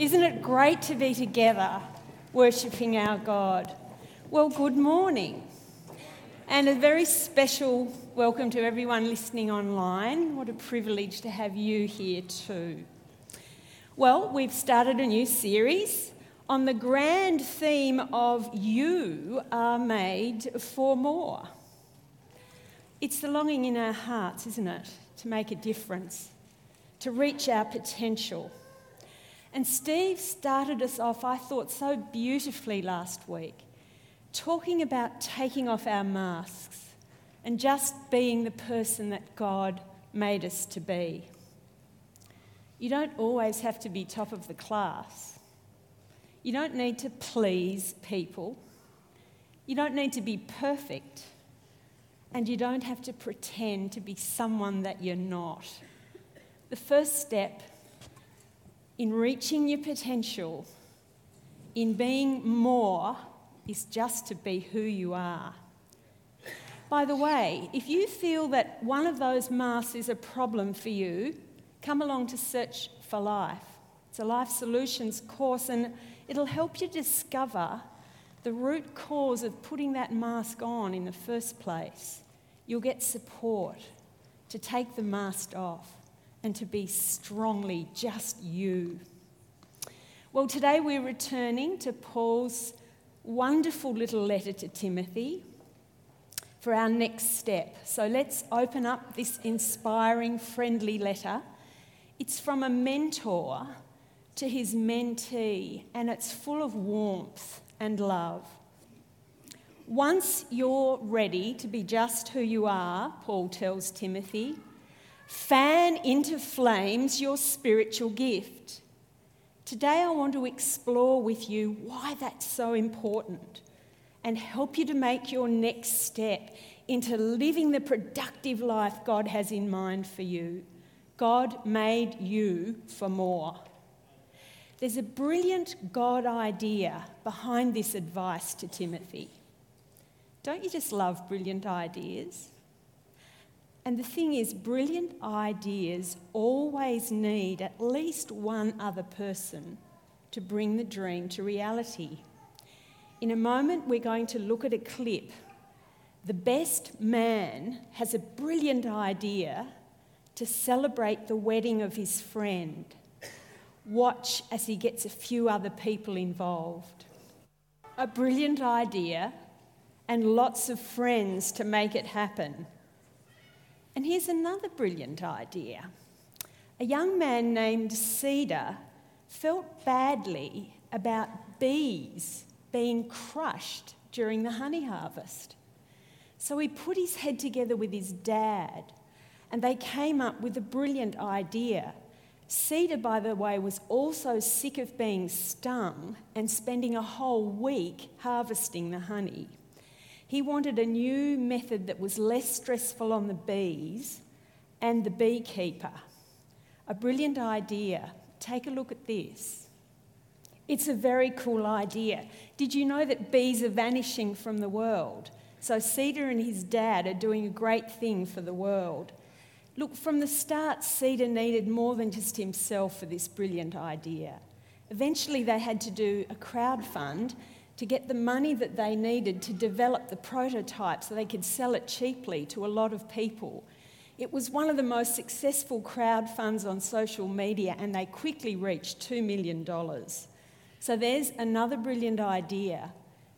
Isn't it great to be together worshipping our God? Well, good morning. And a very special welcome to everyone listening online. What a privilege to have you here too. Well, we've started a new series on the grand theme of You are made for more. It's the longing in our hearts, isn't it, to make a difference, to reach our potential. And Steve started us off, I thought, so beautifully last week, talking about taking off our masks and just being the person that God made us to be. You don't always have to be top of the class. You don't need to please people. You don't need to be perfect. And you don't have to pretend to be someone that you're not. The first step in reaching your potential, in being more, is just to be who you are. By the way, if you feel that one of those masks is a problem for you, come along to Search for Life. It's a life solutions course, and it'll help you discover the root cause of putting that mask on in the first place. You'll get support to take the mask off and to be strongly just you. Well, today we're returning to Paul's wonderful little letter to Timothy for our next step. So let's open up this inspiring, friendly letter. It's from a mentor to his mentee, and it's full of warmth and love. Once you're ready to be just who you are, Paul tells Timothy, fan into flames your spiritual gift. Today, I want to explore with you why that's so important and help you to make your next step into living the productive life God has in mind for you. God made you for more. There's a brilliant God idea behind this advice to Timothy. Don't you just love brilliant ideas? And the thing is, brilliant ideas always need at least one other person to bring the dream to reality. In a moment, we're going to look at a clip. The best man has a brilliant idea to celebrate the wedding of his friend. Watch as he gets a few other people involved. A brilliant idea and lots of friends to make it happen. And here's another brilliant idea. A young man named Cedar felt badly about bees being crushed during the honey harvest. So he put his head together with his dad and they came up with a brilliant idea. Cedar, by the way, was also sick of being stung and spending a whole week harvesting the honey. He wanted a new method that was less stressful on the bees and the beekeeper. A brilliant idea. Take a look at this. It's a very cool idea. Did you know that bees are vanishing from the world? So, Cedar and his dad are doing a great thing for the world. Look, from the start, Cedar needed more than just himself for this brilliant idea. Eventually, they had to do a crowd fund to get the money that they needed to develop the prototype so they could sell it cheaply to a lot of people. It was one of the most successful crowd funds on social media, and they quickly reached $2 million. So there's another brilliant idea,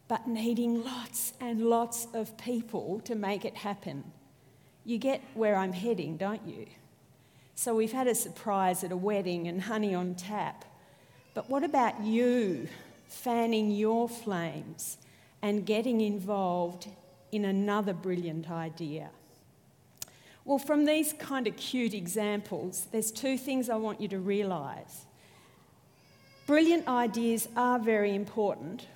but needing lots and lots of people to make it happen. You get where I'm heading, don't you? So we've had a surprise at a wedding and honey on tap. But what about you? Fanning your flames and getting involved in another brilliant idea. Well, from these kind of cute examples, there's two things I want you to realise. Brilliant ideas are very important,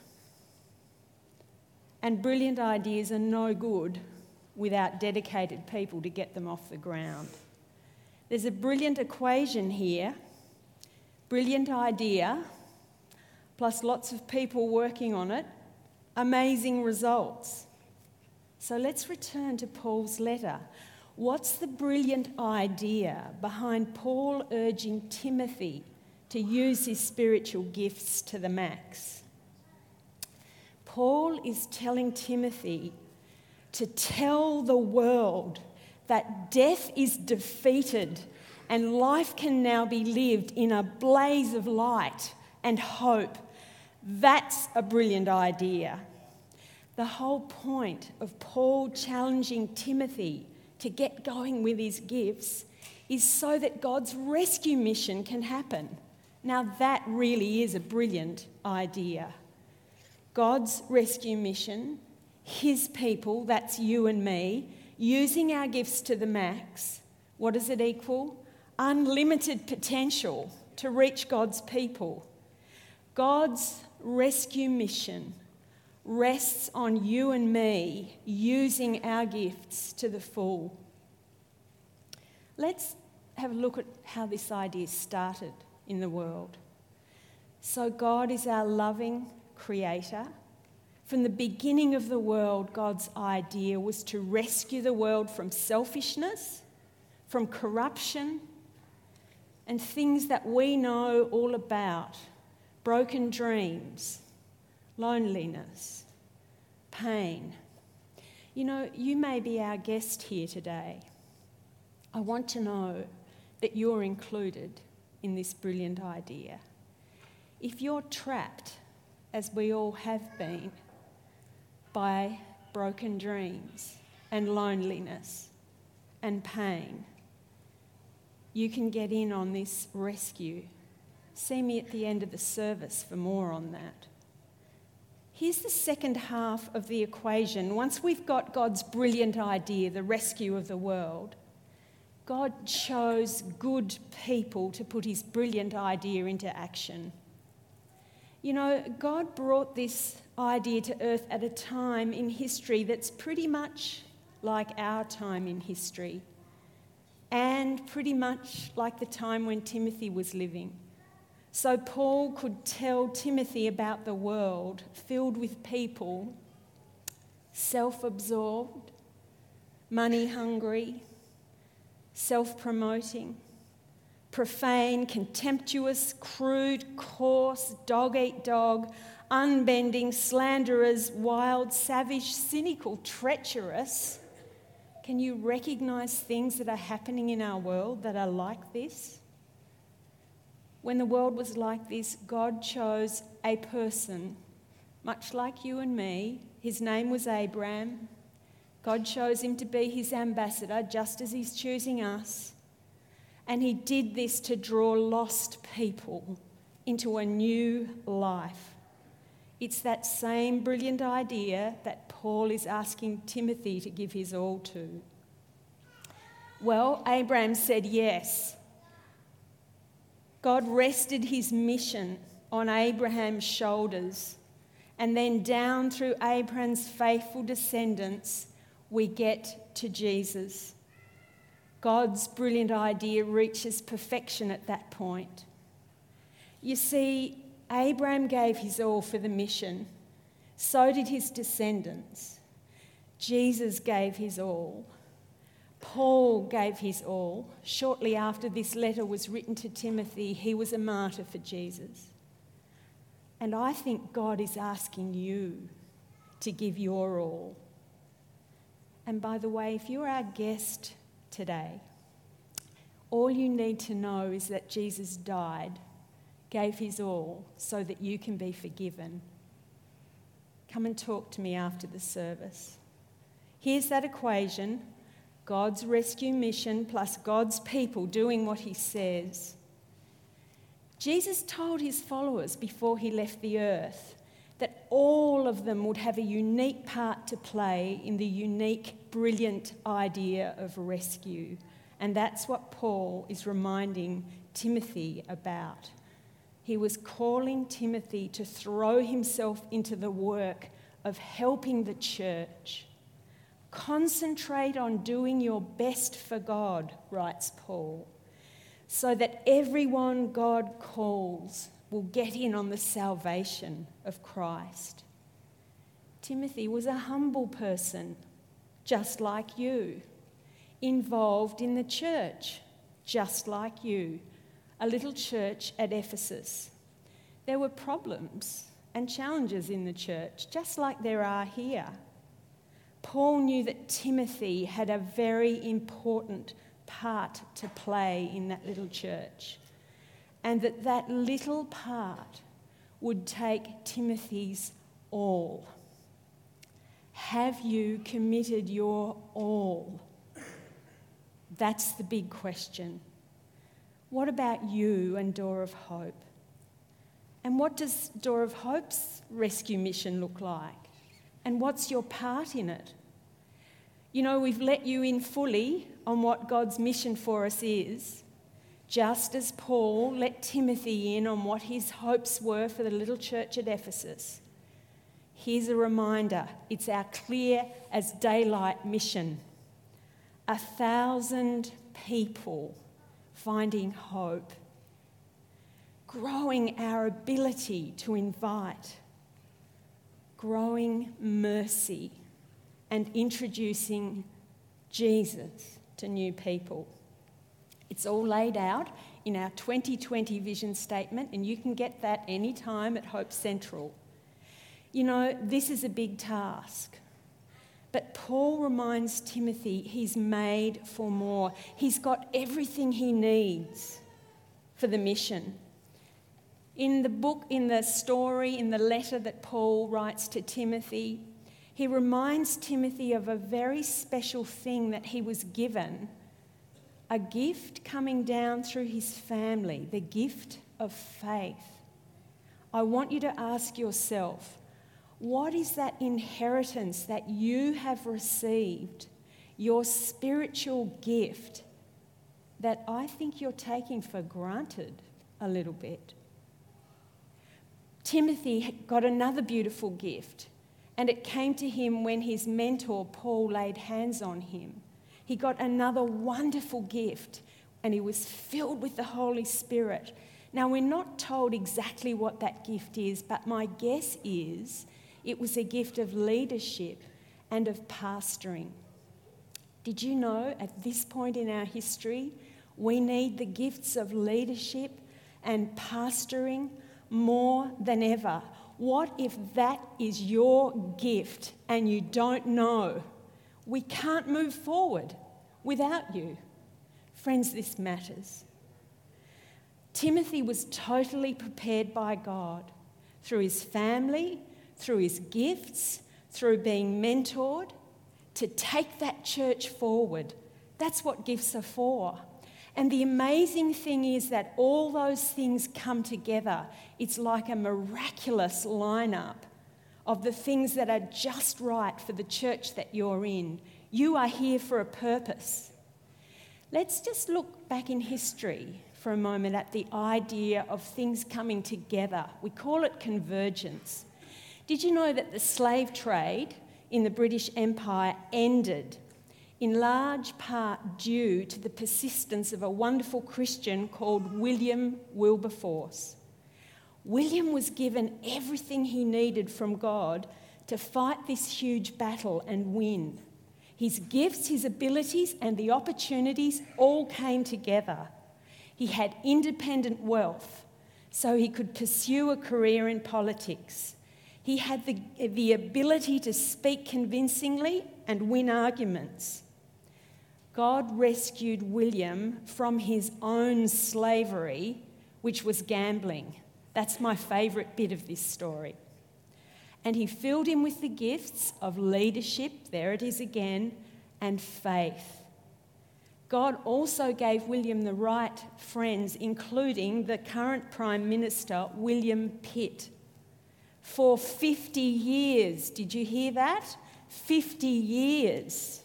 and brilliant ideas are no good without dedicated people to get them off the ground. There's a brilliant equation here. Brilliant idea plus lots of people working on it, amazing results. So let's return to Paul's letter. What's the brilliant idea behind Paul urging Timothy to use his spiritual gifts to the max. Paul is telling Timothy to tell the world that death is defeated and life can now be lived in a blaze of light and hope. That's a brilliant idea. The whole point of Paul challenging Timothy to get going with his gifts is so that God's rescue mission can happen. Now, that really is a brilliant idea. God's rescue mission, His people, that's you and me, using our gifts to the max, what does it equal? Unlimited potential to reach God's people. God's rescue mission rests on you and me using our gifts to the full. Let's have a look at how this idea started in the world. So, God is our loving creator. From the beginning of the world, God's idea was to rescue the world from selfishness, from corruption, and things that we know all about broken dreams, loneliness, pain. You know, you may be our guest here today. I want to know that you're included in this brilliant idea. If you're trapped, as we all have been, by broken dreams and loneliness and pain, you can get in on this rescue. See me at the end of the service for more on that. Here's the second half of the equation. Once we've got God's brilliant idea, the rescue of the world, God chose good people to put his brilliant idea into action. You know, God brought this idea to earth at a time in history that's pretty much like our time in history, and pretty much like the time when Timothy was living. So Paul could tell Timothy about the world filled with people self absorbed, money hungry, self promoting, profane, contemptuous, crude, coarse, dog eat dog, unbending, slanderers, wild, savage, cynical, treacherous. Can you recognize things that are happening in our world that are like this? When the world was like this, God chose a person, much like you and me. His name was Abraham. God chose him to be his ambassador, just as he's choosing us. And he did this to draw lost people into a new life. It's that same brilliant idea that Paul is asking Timothy to give his all to. Well, Abraham said yes. God rested his mission on Abraham's shoulders. And then down through Abraham's faithful descendants, we get to Jesus. God's brilliant idea reaches perfection at that point. You see, Abraham gave his all for the mission, so did his descendants. Jesus gave his all. Paul gave his all. Shortly after this letter was written to Timothy, he was a martyr for Jesus. And I think God is asking you to give your all. And by the way, if you're our guest today, all you need to know is that Jesus died, gave his all, so that you can be forgiven. Come and talk to me after the service. Here's that equation God's rescue mission plus God's people doing what he says. Jesus told his followers before he left the earth that all of them would have a unique part to play in the unique, brilliant idea of rescue. And that's what Paul is reminding Timothy about. He was calling Timothy to throw himself into the work of helping the church Concentrate on doing your best for God, writes Paul, so that everyone God calls will get in on the salvation of Christ. Timothy was a humble person, just like you, involved in the church, just like you, a little church at Ephesus. There were problems and challenges in the church, just like there are here. Paul knew that Timothy had a very important part to play in that little church, and that that little part would take Timothy's all. Have you committed your all? That's the big question. What about you and Door of Hope? And what does Door of Hope's rescue mission look like? And what's your part in it? You know, we've let you in fully on what God's mission for us is, just as Paul let Timothy in on what his hopes were for the little church at Ephesus. Here's a reminder it's our clear as daylight mission. A thousand people finding hope, growing our ability to invite, growing mercy, and introducing Jesus to new people. It's all laid out in our 2020 vision statement, and you can get that anytime at Hope Central. You know, this is a big task. But Paul reminds Timothy he's made for more. He's got everything he needs for the mission. In the book, in the story, in the letter that Paul writes to Timothy, he reminds Timothy of a very special thing that he was given a gift coming down through his family, the gift of faith. I want you to ask yourself what is that inheritance that you have received, your spiritual gift, that I think you're taking for granted a little bit? Timothy got another beautiful gift, and it came to him when his mentor Paul laid hands on him. He got another wonderful gift, and he was filled with the Holy Spirit. Now, we're not told exactly what that gift is, but my guess is it was a gift of leadership and of pastoring. Did you know at this point in our history, we need the gifts of leadership and pastoring more than ever? What if that is your gift and you don't know? We can't move forward without you. Friends, this matters. Timothy was totally prepared by God through his family, through his gifts, through being mentored, to take that church forward. That's what gifts are for. And the amazing thing is that all those things come together. It's like a miraculous lineup of the things that are just right for the church that you're in. You are here for a purpose. Let's just look back in history for a moment at the idea of things coming together. We call it convergence. Did you know that the slave trade in the British Empire ended in large part due to the persistence of a wonderful Christian called William Wilberforce? William was given everything he needed from God to fight this huge battle and win. His gifts, his abilities, and the opportunities all came together. He had independent wealth, so he could pursue a career in politics. He had the, the ability to speak convincingly and win arguments. God rescued William from his own slavery, which was gambling. That's my favourite bit of this story. And he filled him with the gifts of leadership, there it is again, and faith. God also gave William the right friends, including the current Prime Minister, William Pitt for 50 years. Did you hear that? 50 years.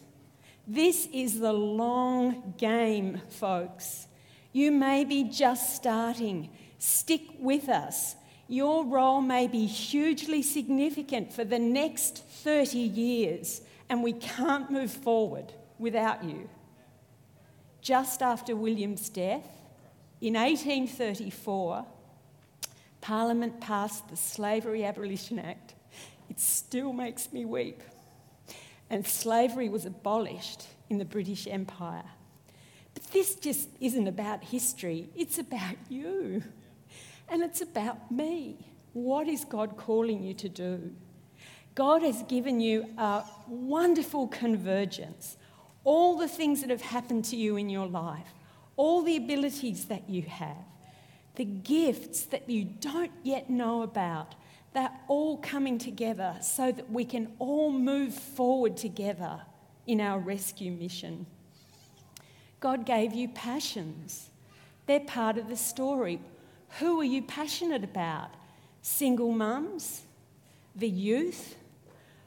This is the long game, folks. You may be just starting. Stick with us. Your role may be hugely significant for the next 30 years, and we can't move forward without you. Just after William's death, in 1834, Parliament passed the Slavery Abolition Act. It still makes me weep. And slavery was abolished in the British Empire. But this just isn't about history, it's about you. And it's about me. What is God calling you to do? God has given you a wonderful convergence. All the things that have happened to you in your life, all the abilities that you have, the gifts that you don't yet know about, they're all coming together so that we can all move forward together in our rescue mission. God gave you passions, they're part of the story. Who are you passionate about? Single mums, the youth,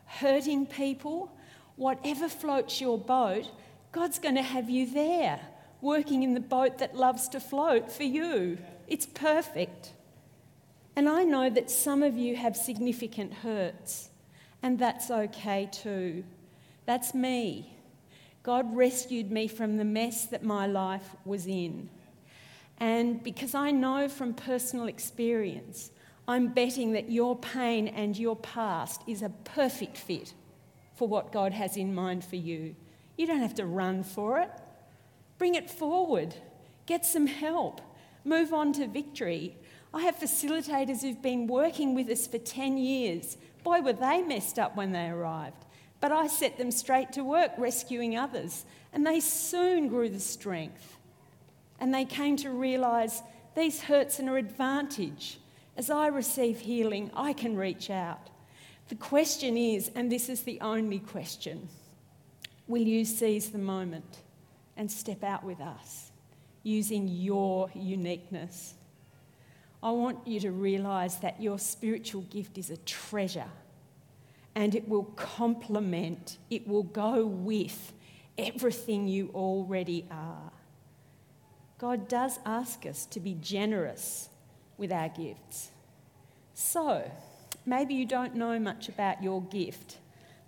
hurting people, whatever floats your boat, God's going to have you there, working in the boat that loves to float for you. It's perfect. And I know that some of you have significant hurts, and that's okay too. That's me. God rescued me from the mess that my life was in. And because I know from personal experience, I'm betting that your pain and your past is a perfect fit for what God has in mind for you. You don't have to run for it. Bring it forward. Get some help. Move on to victory. I have facilitators who've been working with us for 10 years. Boy, were they messed up when they arrived. But I set them straight to work rescuing others, and they soon grew the strength. And they came to realise these hurts are an advantage. As I receive healing, I can reach out. The question is, and this is the only question will you seize the moment and step out with us using your uniqueness? I want you to realise that your spiritual gift is a treasure and it will complement, it will go with everything you already are. God does ask us to be generous with our gifts. So, maybe you don't know much about your gift.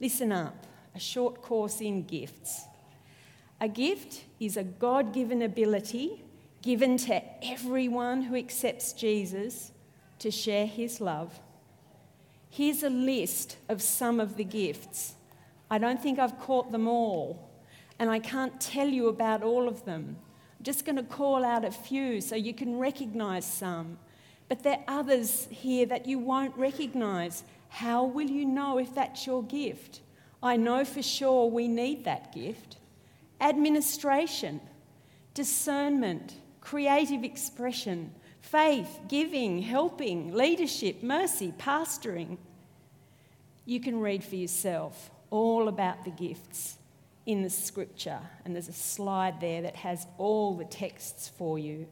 Listen up a short course in gifts. A gift is a God given ability given to everyone who accepts Jesus to share his love. Here's a list of some of the gifts. I don't think I've caught them all, and I can't tell you about all of them. I'm just going to call out a few so you can recognize some. But there are others here that you won't recognize. How will you know if that's your gift? I know for sure we need that gift. Administration, discernment, creative expression, faith, giving, helping, leadership, mercy, pastoring. You can read for yourself all about the gifts in the scripture, and there's a slide there that has all the texts for you.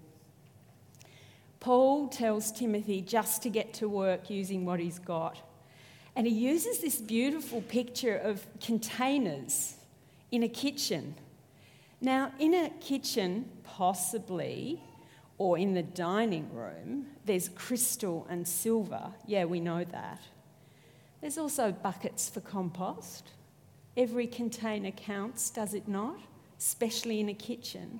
Paul tells Timothy just to get to work using what he's got. And he uses this beautiful picture of containers in a kitchen. Now, in a kitchen, possibly, or in the dining room, there's crystal and silver. Yeah, we know that. There's also buckets for compost. Every container counts, does it not? Especially in a kitchen.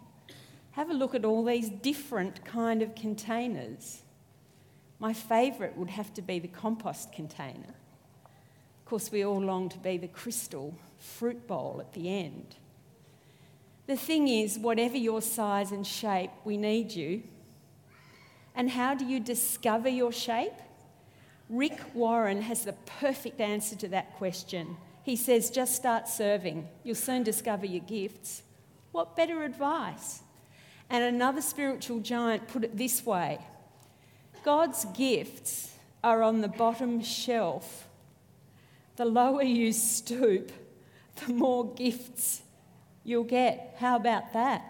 Have a look at all these different kind of containers. My favourite would have to be the compost container. Of course, we all long to be the crystal fruit bowl at the end. The thing is, whatever your size and shape, we need you. And how do you discover your shape? Rick Warren has the perfect answer to that question. He says, just start serving. You'll soon discover your gifts. What better advice? And another spiritual giant put it this way God's gifts are on the bottom shelf. The lower you stoop, the more gifts you'll get. How about that?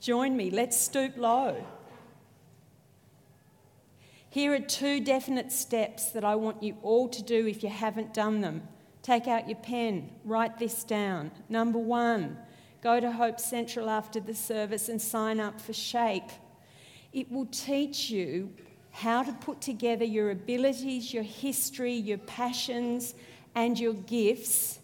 Join me, let's stoop low. Here are two definite steps that I want you all to do if you haven't done them. Take out your pen, write this down. Number one, Go to Hope Central after the service and sign up for SHAPE. It will teach you how to put together your abilities, your history, your passions, and your gifts,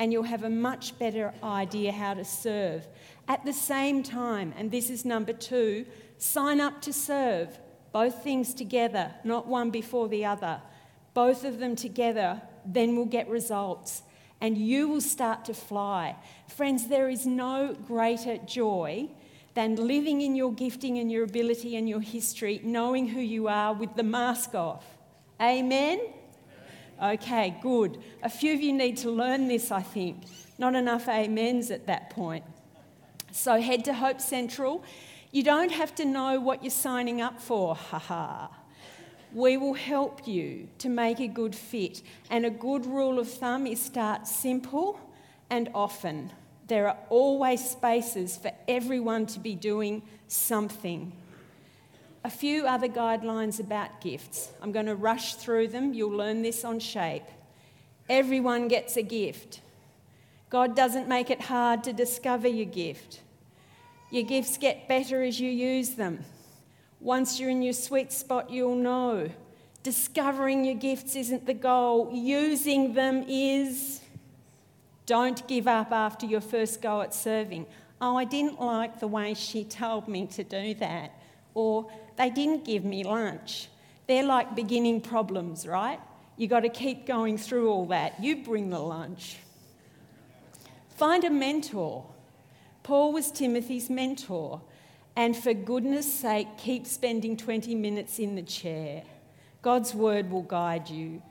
and you'll have a much better idea how to serve. At the same time, and this is number two, sign up to serve. Both things together, not one before the other. Both of them together, then we'll get results and you will start to fly. Friends, there is no greater joy than living in your gifting and your ability and your history, knowing who you are with the mask off. Amen? Okay, good. A few of you need to learn this, I think. Not enough amens at that point. So head to Hope Central. You don't have to know what you're signing up for, haha. We will help you to make a good fit. And a good rule of thumb is start simple and often. There are always spaces for everyone to be doing something. A few other guidelines about gifts. I'm going to rush through them. You'll learn this on shape. Everyone gets a gift. God doesn't make it hard to discover your gift. Your gifts get better as you use them. Once you're in your sweet spot, you'll know. Discovering your gifts isn't the goal, using them is. Don't give up after your first go at serving. Oh, I didn't like the way she told me to do that. Or they didn't give me lunch. They're like beginning problems, right? You've got to keep going through all that. You bring the lunch. Find a mentor. Paul was Timothy's mentor. And for goodness sake, keep spending 20 minutes in the chair. God's word will guide you.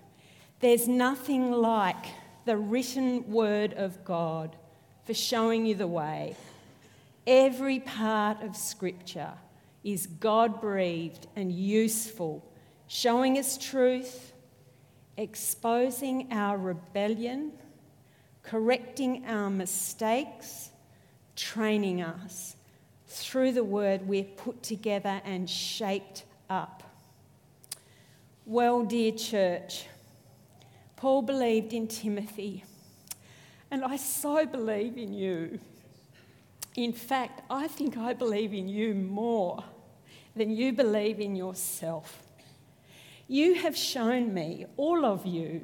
There's nothing like the written word of God for showing you the way. Every part of Scripture is God breathed and useful, showing us truth, exposing our rebellion correcting our mistakes, training us. Through the word, we're put together and shaped up. Well, dear church, Paul believed in Timothy, and I so believe in you. In fact, I think I believe in you more than you believe in yourself. You have shown me, all of you,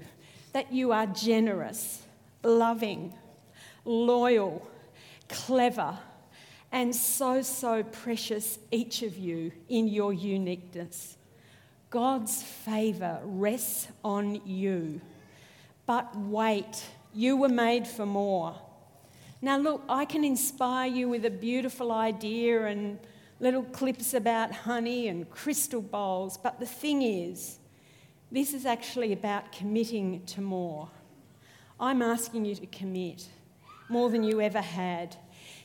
that you are generous loving, loyal, clever, and so, so precious, each of you, in your uniqueness. God's favour rests on you. But wait, you were made for more. Now, look, I can inspire you with a beautiful idea and little clips about honey and crystal bowls, but the thing is, this is actually about committing to more. I'm asking you to commit more than you ever had.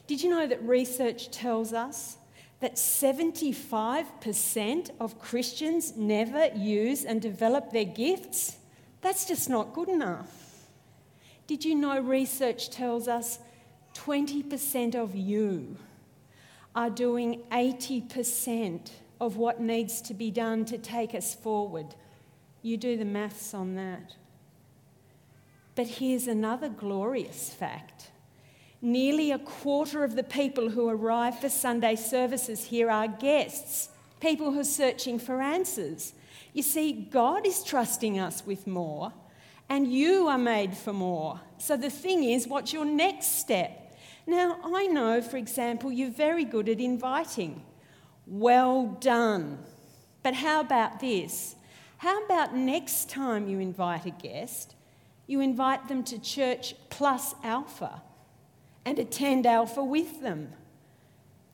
Did you know that research tells us that 75% of Christians never use and develop their gifts? That's just not good enough. Did you know research tells us 20% of you are doing 80% of what needs to be done to take us forward? You do the maths on that. But here's another glorious fact nearly a quarter of the people who arrive for Sunday services here are guests, people who are searching for answers. You see, God is trusting us with more, and you are made for more. So the thing is, what's your next step? Now, I know, for example, you're very good at inviting. Well done. But how about this? How about next time you invite a guest, you invite them to church plus Alpha and attend Alpha with them.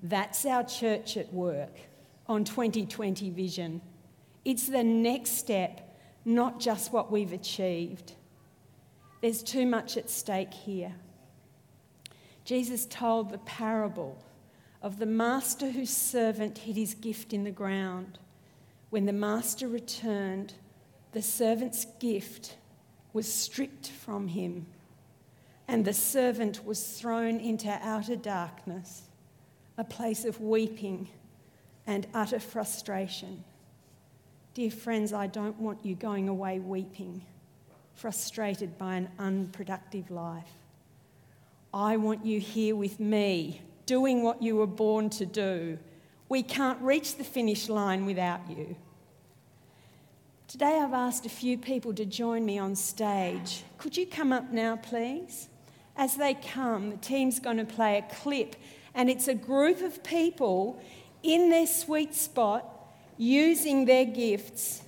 That's our church at work on 2020 Vision. It's the next step, not just what we've achieved. There's too much at stake here. Jesus told the parable of the master whose servant hid his gift in the ground. When the master returned, the servant's gift was stripped from him, and the servant was thrown into outer darkness, a place of weeping and utter frustration. Dear friends, I don't want you going away weeping, frustrated by an unproductive life. I want you here with me, doing what you were born to do. We can't reach the finish line without you. Today I've asked a few people to join me on stage. Could you come up now, please? As they come, the team's going to play a clip, and it's a group of people in their sweet spot using their gifts.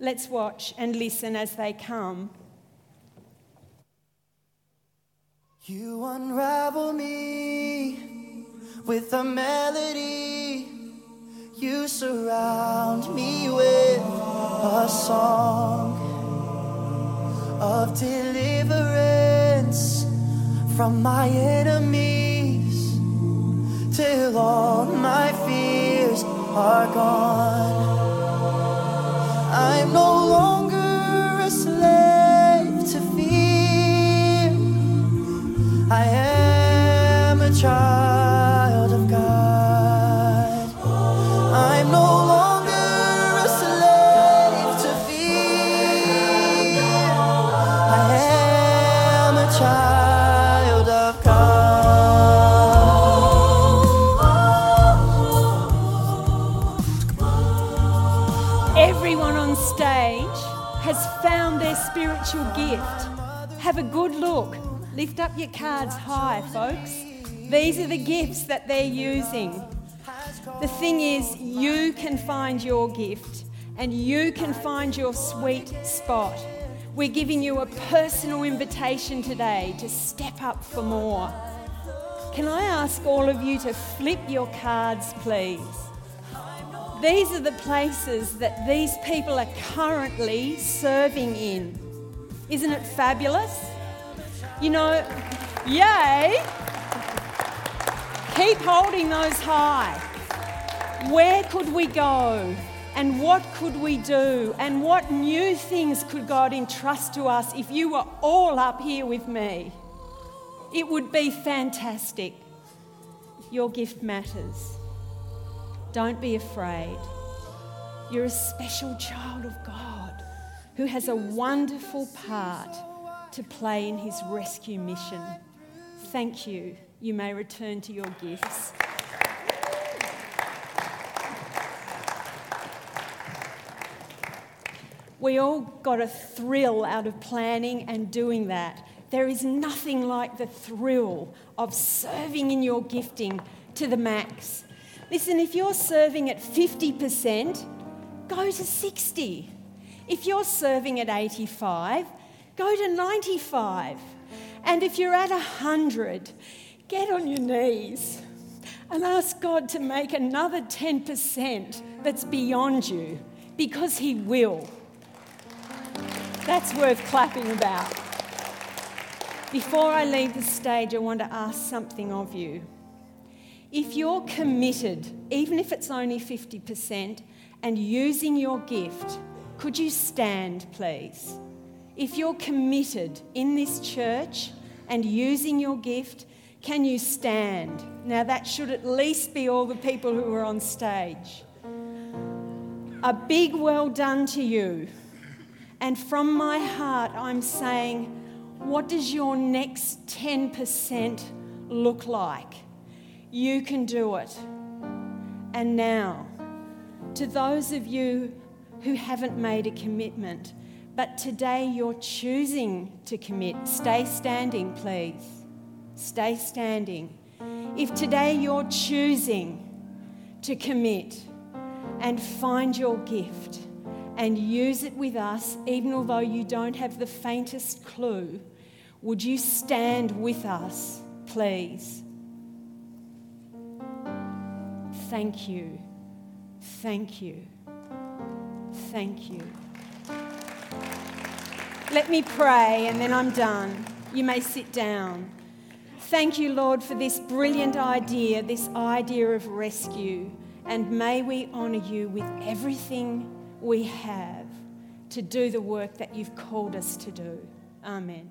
Let's watch and listen as they come. You unravel me with a melody. You surround me with a song of deliverance from my enemies till all my fears are gone. I'm no longer a slave to fear. I am a child Lift up your cards high, folks. These are the gifts that they're using. The thing is, you can find your gift and you can find your sweet spot. We're giving you a personal invitation today to step up for more. Can I ask all of you to flip your cards, please? These are the places that these people are currently serving in. Isn't it fabulous? You know, yay! Keep holding those high. Where could we go? And what could we do? And what new things could God entrust to us if you were all up here with me? It would be fantastic. Your gift matters. Don't be afraid. You're a special child of God who has a wonderful part to play in his rescue mission. Thank you. You may return to your gifts. We all got a thrill out of planning and doing that. There is nothing like the thrill of serving in your gifting to the max. Listen, if you're serving at 50%, go to 60. If you're serving at 85, go to 95. And if you're at 100, get on your knees and ask God to make another 10% that's beyond you because He will. That's worth clapping about. Before I leave the stage, I want to ask something of you. If you're committed, even if it's only 50%, and using your gift, could you stand, please? If you're committed in this church and using your gift, can you stand? Now, that should at least be all the people who are on stage. A big well done to you. And from my heart, I'm saying, what does your next 10% look like? You can do it. And now, to those of you who haven't made a commitment, but today you're choosing to commit, stay standing, please. Stay standing. If today you're choosing to commit and find your gift, and use it with us, even although you don't have the faintest clue, would you stand with us, please? Thank you. Thank you. Thank you. Let me pray and then I'm done. You may sit down. Thank you, Lord, for this brilliant idea, this idea of rescue. And may we honour you with everything we have to do the work that you've called us to do. Amen.